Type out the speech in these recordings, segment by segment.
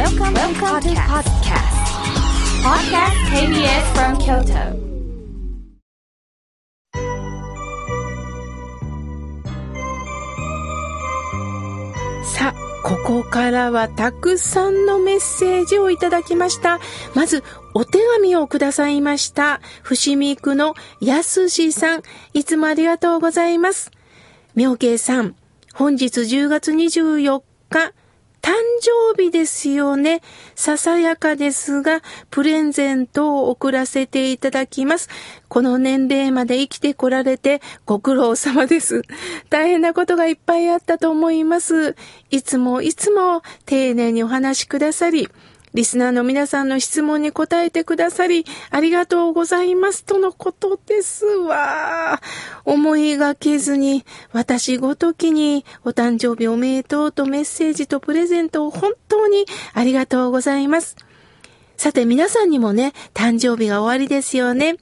Welcome, Welcome to podcast. Podcast KBS from Kyoto. さあ、ここからはたくさんのメッセージをいただきました。まず、お手紙をくださいました。伏見区のやすしさん、いつもありがとうございます。妙慶さん、本日10月24日、誕生日ですよね。ささやかですが、プレゼントを送らせていただきます。この年齢まで生きてこられてご苦労様です。大変なことがいっぱいあったと思います。いつもいつも丁寧にお話しくださり、リスナーの皆さんの質問に答えてくださり、ありがとうございますとのことですわ。思いがけずに、私ごときにお誕生日おめでとうとメッセージとプレゼントを本当にありがとうございます。さて皆さんにもね、誕生日が終わりですよね。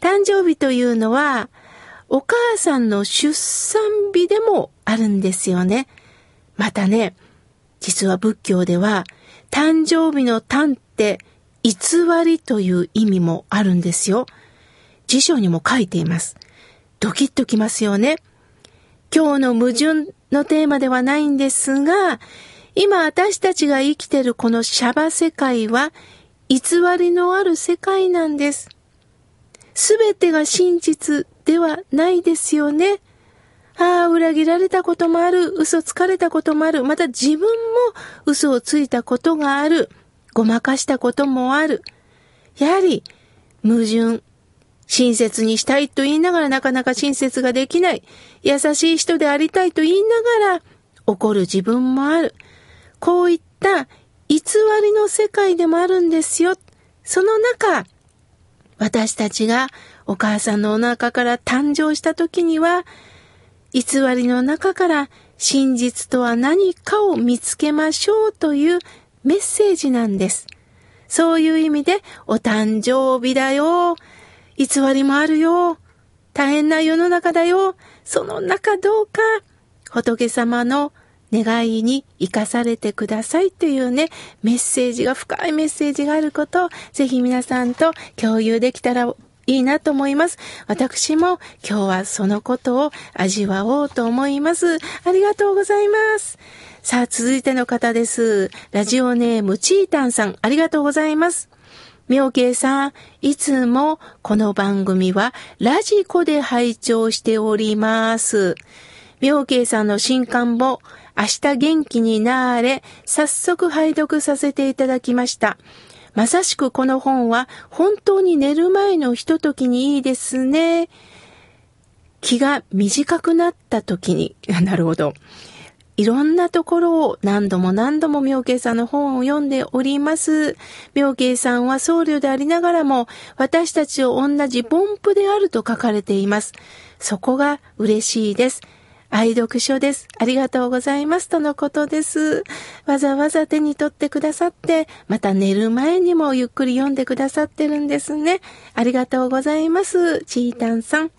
誕生日というのは、お母さんの出産日でもあるんですよね。またね、実は仏教では、誕生日の誕って偽りという意味もあるんですよ。辞書にも書いています。ドキッときますよね。今日の矛盾のテーマではないんですが、今私たちが生きてるこのシャバ世界は偽りのある世界なんです。すべてが真実ではないですよね。ああ、裏切られたこともある。嘘つかれたこともある。また自分も嘘をついたことがある。ごまかしたこともある。やはり、矛盾。親切にしたいと言いながらなかなか親切ができない。優しい人でありたいと言いながら怒る自分もある。こういった偽りの世界でもあるんですよ。その中、私たちがお母さんのお腹から誕生した時には、偽りの中から真実とは何かを見つけましょうというメッセージなんです。そういう意味で、お誕生日だよ。偽りもあるよ。大変な世の中だよ。その中どうか、仏様の願いに生かされてくださいというね、メッセージが、深いメッセージがあることを、ぜひ皆さんと共有できたらいいなと思います。私も今日はそのことを味わおうと思います。ありがとうございます。さあ、続いての方です。ラジオネームチータンさん、ありがとうございます。妙慶さん、いつもこの番組はラジコで拝聴しております。妙慶さんの新刊も明日元気になれ、早速拝読させていただきました。まさしくこの本は本当に寝る前のひとときにいいですね。気が短くなった時に、なるほど。いろんなところを何度も何度も妙慶さんの本を読んでおります。妙慶さんは僧侶でありながらも私たちを同じ凡夫であると書かれています。そこが嬉しいです。愛読書です。ありがとうございます。とのことです。わざわざ手に取ってくださって、また寝る前にもゆっくり読んでくださってるんですね。ありがとうございます。チータンさん。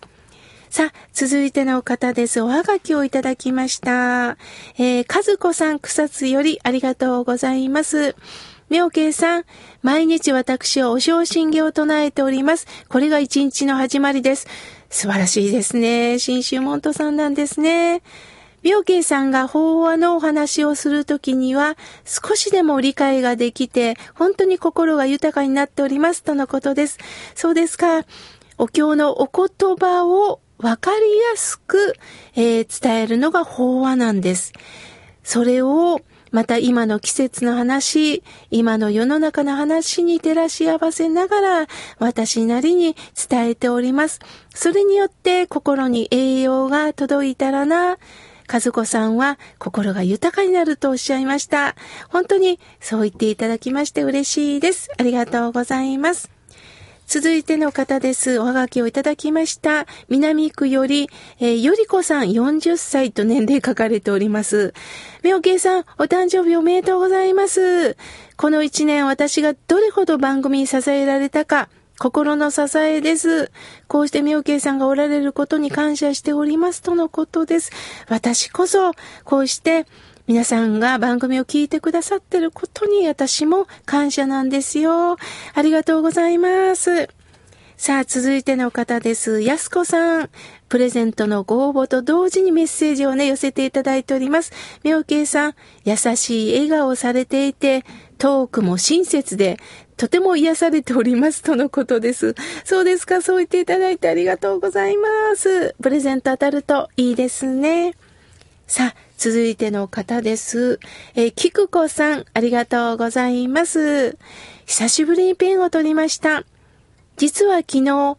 さあ、続いての方です。おはがきをいただきました。えー、かずこさん草津よりありがとうございます。妙慶さん、毎日私はお正信行を唱えております。これが一日の始まりです。素晴らしいですね。新州門徒さんなんですね。妙慶さんが法話のお話をするときには、少しでも理解ができて、本当に心が豊かになっております、とのことです。そうですか。お経のお言葉をわかりやすく、えー伝えるのが法話なんです。それを、また今の季節の話、今の世の中の話に照らし合わせながら、私なりに伝えております。それによって心に栄養が届いたらな、和子さんは心が豊かになるとおっしゃいました。本当にそう言っていただきまして嬉しいです。ありがとうございます。続いての方です。おはがきをいただきました。南区より、えーよりこさん40歳と年齢書かれております。みょけいさん、お誕生日おめでとうございます。この一年私がどれほど番組に支えられたか、心の支えです。こうして妙慶さんがおられることに感謝しておりますとのことです。私こそ、こうして皆さんが番組を聞いてくださってることに私も感謝なんですよ。ありがとうございます。さあ、続いての方です。やすこさん。プレゼントのご応募と同時にメッセージをね、寄せていただいております。みょうけいさん、優しい笑顔をされていて、トークも親切で、とても癒されておりますとのことです。そうですか、そう言っていただいてありがとうございます。プレゼント当たるといいですね。さあ、続いての方です。えー、きくこさん、ありがとうございます。久しぶりにペンを取りました。実は昨日、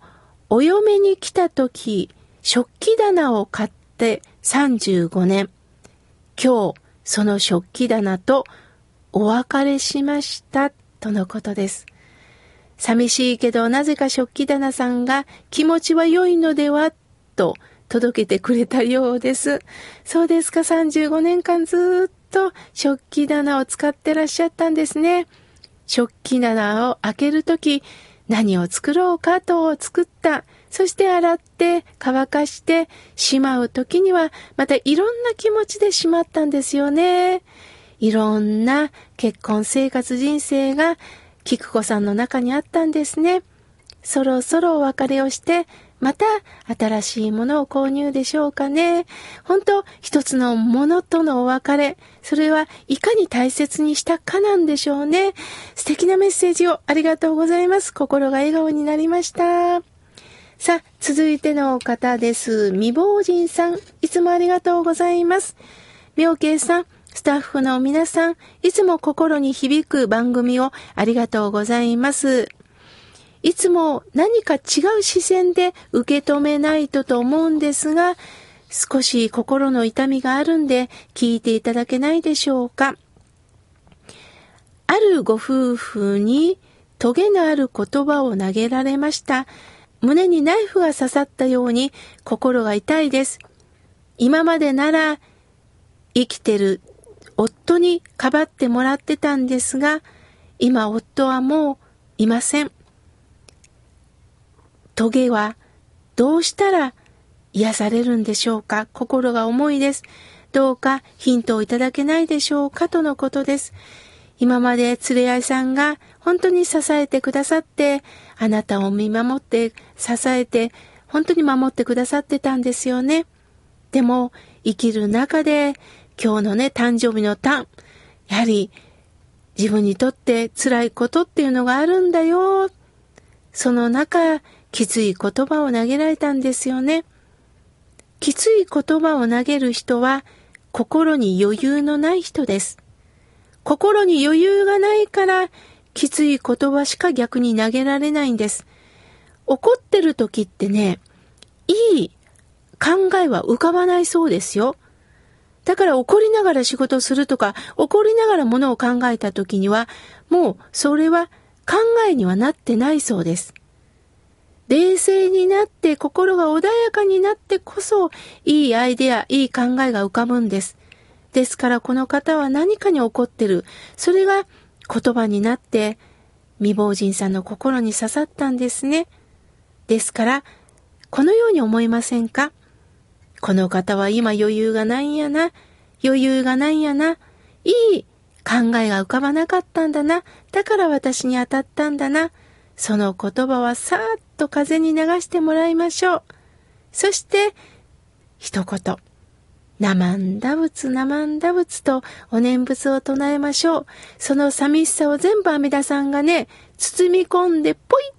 お嫁に来た時、食器棚を買って35年。今日、その食器棚とお別れしました、とのことです。寂しいけど、なぜか食器棚さんが気持ちは良いのでは、と届けてくれたようです。そうですか、35年間ずっと食器棚を使ってらっしゃったんですね。食器棚を開けるとき、何を作ろうかと作った。そして洗って乾かしてしまうときには、またいろんな気持ちでしまったんですよね。いろんな結婚生活人生が菊子さんの中にあったんですね。そろそろお別れをして、また新しいものを購入でしょうかね。本当一つのものとのお別れ。それはいかに大切にしたかなんでしょうね。素敵なメッセージをありがとうございます。心が笑顔になりました。さあ、続いての方です。未亡人さん。いつもありがとうございます。妙慶さん。スタッフの皆さん、いつも心に響く番組をありがとうございます。いつも何か違う視線で受け止めないとと思うんですが、少し心の痛みがあるんで聞いていただけないでしょうか。あるご夫婦にトゲのある言葉を投げられました。胸にナイフが刺さったように心が痛いです。今までなら生きてる夫にかばってもらってたんですが、今夫はもういません。トゲはどうしたら癒されるんでしょうか？心が重いです。どうかヒントをいただけないでしょうか？とのことです。今まで連れ合いさんが本当に支えてくださって、あなたを見守って支えて、本当に守ってくださってたんですよね。でも、生きる中で、今日のね、誕生日の誕、やはり自分にとって辛いことっていうのがあるんだよ。その中、きつい言葉を投げられたんですよね。きつい言葉を投げる人は心に余裕のない人です。心に余裕がないからきつい言葉しか逆に投げられないんです。怒ってる時ってね、いい考えは浮かばないそうですよ。だから怒りながら仕事するとか、怒りながらものを考えた時には、もうそれは考えにはなってないそうです。冷静になって心が穏やかになってこそいいアイデア、いい考えが浮かぶんです。ですからこの方は何かに怒ってる。それが言葉になって未亡人さんの心に刺さったんですね。ですから、このように思いませんか？この方は今余裕がないんやな。余裕がないんやな。いい考えが浮かばなかったんだな。だから私に当たったんだな。その言葉はさーっと風に流してもらいましょう。そして、一言。生んだ仏、生んだ仏とお念仏を唱えましょう。その寂しさを全部阿弥陀さんがね、包み込んで、ぽいっ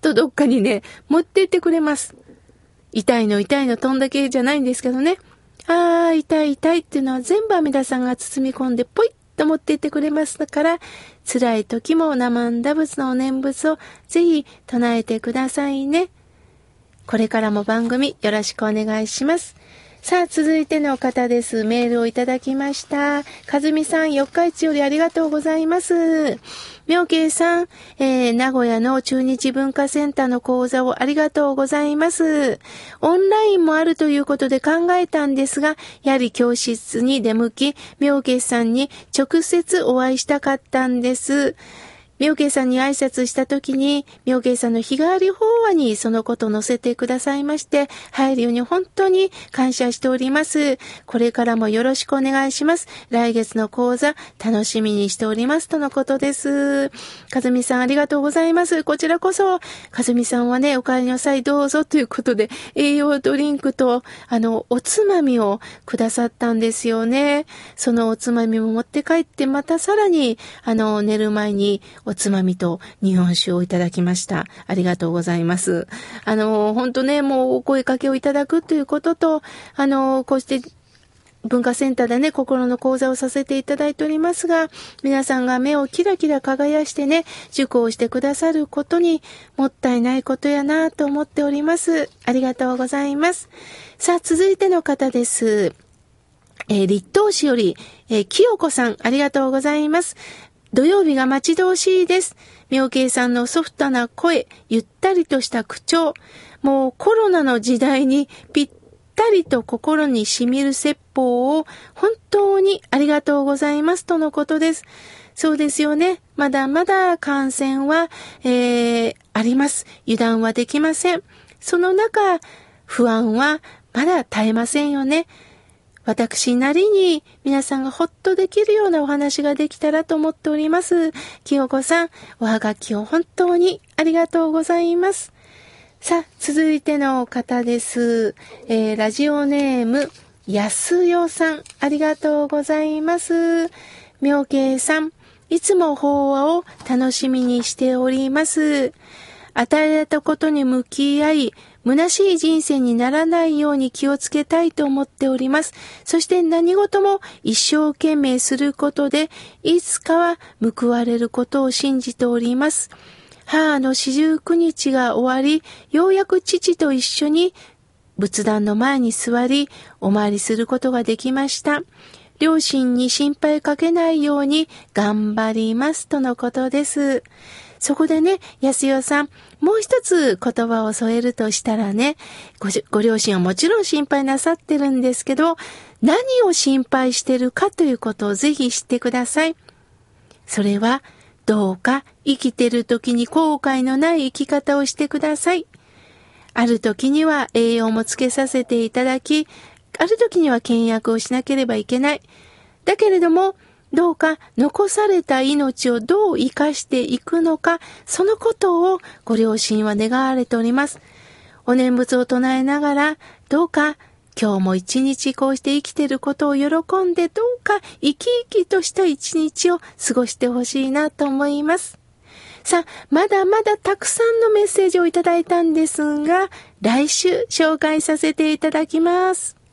とどっかにね、持ってってくれます。痛いの痛いの飛んだけじゃないんですけどね。ああ、痛い痛いっていうのは全部阿弥陀さんが包み込んで、ぽいっと持っていてくれますから、辛い時も生んだ仏のお念仏をぜひ唱えてくださいね。これからも番組よろしくお願いします。さあ、続いての方です。メールをいただきました。かずみさん、四日市よりありがとうございます。妙慶さん、えー、名古屋の中日文化センターの講座をありがとうございます。オンラインもあるということで考えたんですが、やはり教室に出向き、妙慶さんに直接お会いしたかったんです。妙慶さんに挨拶した時に、妙慶さんの日替わり法話にそのことを載せてくださいまして、配慮に本当に感謝しております。これからもよろしくお願いします。来月の講座、楽しみにしております。とのことです。かずみさんありがとうございます。こちらこそ、かずみさんはね、お帰りの際どうぞということで、栄養ドリンクと、あの、おつまみをくださったんですよね。そのおつまみも持って帰って、またさらに、あの、寝る前におつまみと日本酒をいただきました。ありがとうございます。あの、本当ね、もうお声かけをいただくということと、あの、こうして文化センターでね、心の講座をさせていただいておりますが、皆さんが目をキラキラ輝してね、塾をしてくださることにもったいないことやなと思っております。ありがとうございます。さあ、続いての方です。えー、立東市より、えー、清子さん、ありがとうございます。土曜日が待ち遠しいです。妙慶さんのソフトな声、ゆったりとした口調、もうコロナの時代にぴったりと心に染みる説法を本当にありがとうございますとのことです。そうですよね。まだまだ感染は、えー、あります。油断はできません。その中、不安はまだ絶えませんよね。私なりに皆さんがほっとできるようなお話ができたらと思っております。清子さん、おはがきを本当にありがとうございます。さあ、続いての方です。えー、ラジオネーム、やすよさん、ありがとうございます。妙慶さん、いつも法話を楽しみにしております。与えられたことに向き合い、虚しい人生にならないように気をつけたいと思っております。そして何事も一生懸命することで、いつかは報われることを信じております。母の四十九日が終わり、ようやく父と一緒に仏壇の前に座り、お参りすることができました。両親に心配かけないように頑張りますとのことです。そこでね、安代さん、もう一つ言葉を添えるとしたらね、ごご両親はもちろん心配なさってるんですけど、何を心配してるかということをぜひ知ってください。それは、どうか生きてる時に後悔のない生き方をしてください。ある時には栄養もつけさせていただき、ある時には倹約をしなければいけない。だけれども、どうか残された命をどう生かしていくのか、そのことをご両親は願われております。お念仏を唱えながら、どうか今日も一日こうして生きていることを喜んで、どうか生き生きとした一日を過ごしてほしいなと思います。さあ、まだまだたくさんのメッセージをいただいたんですが、来週紹介させていただきます。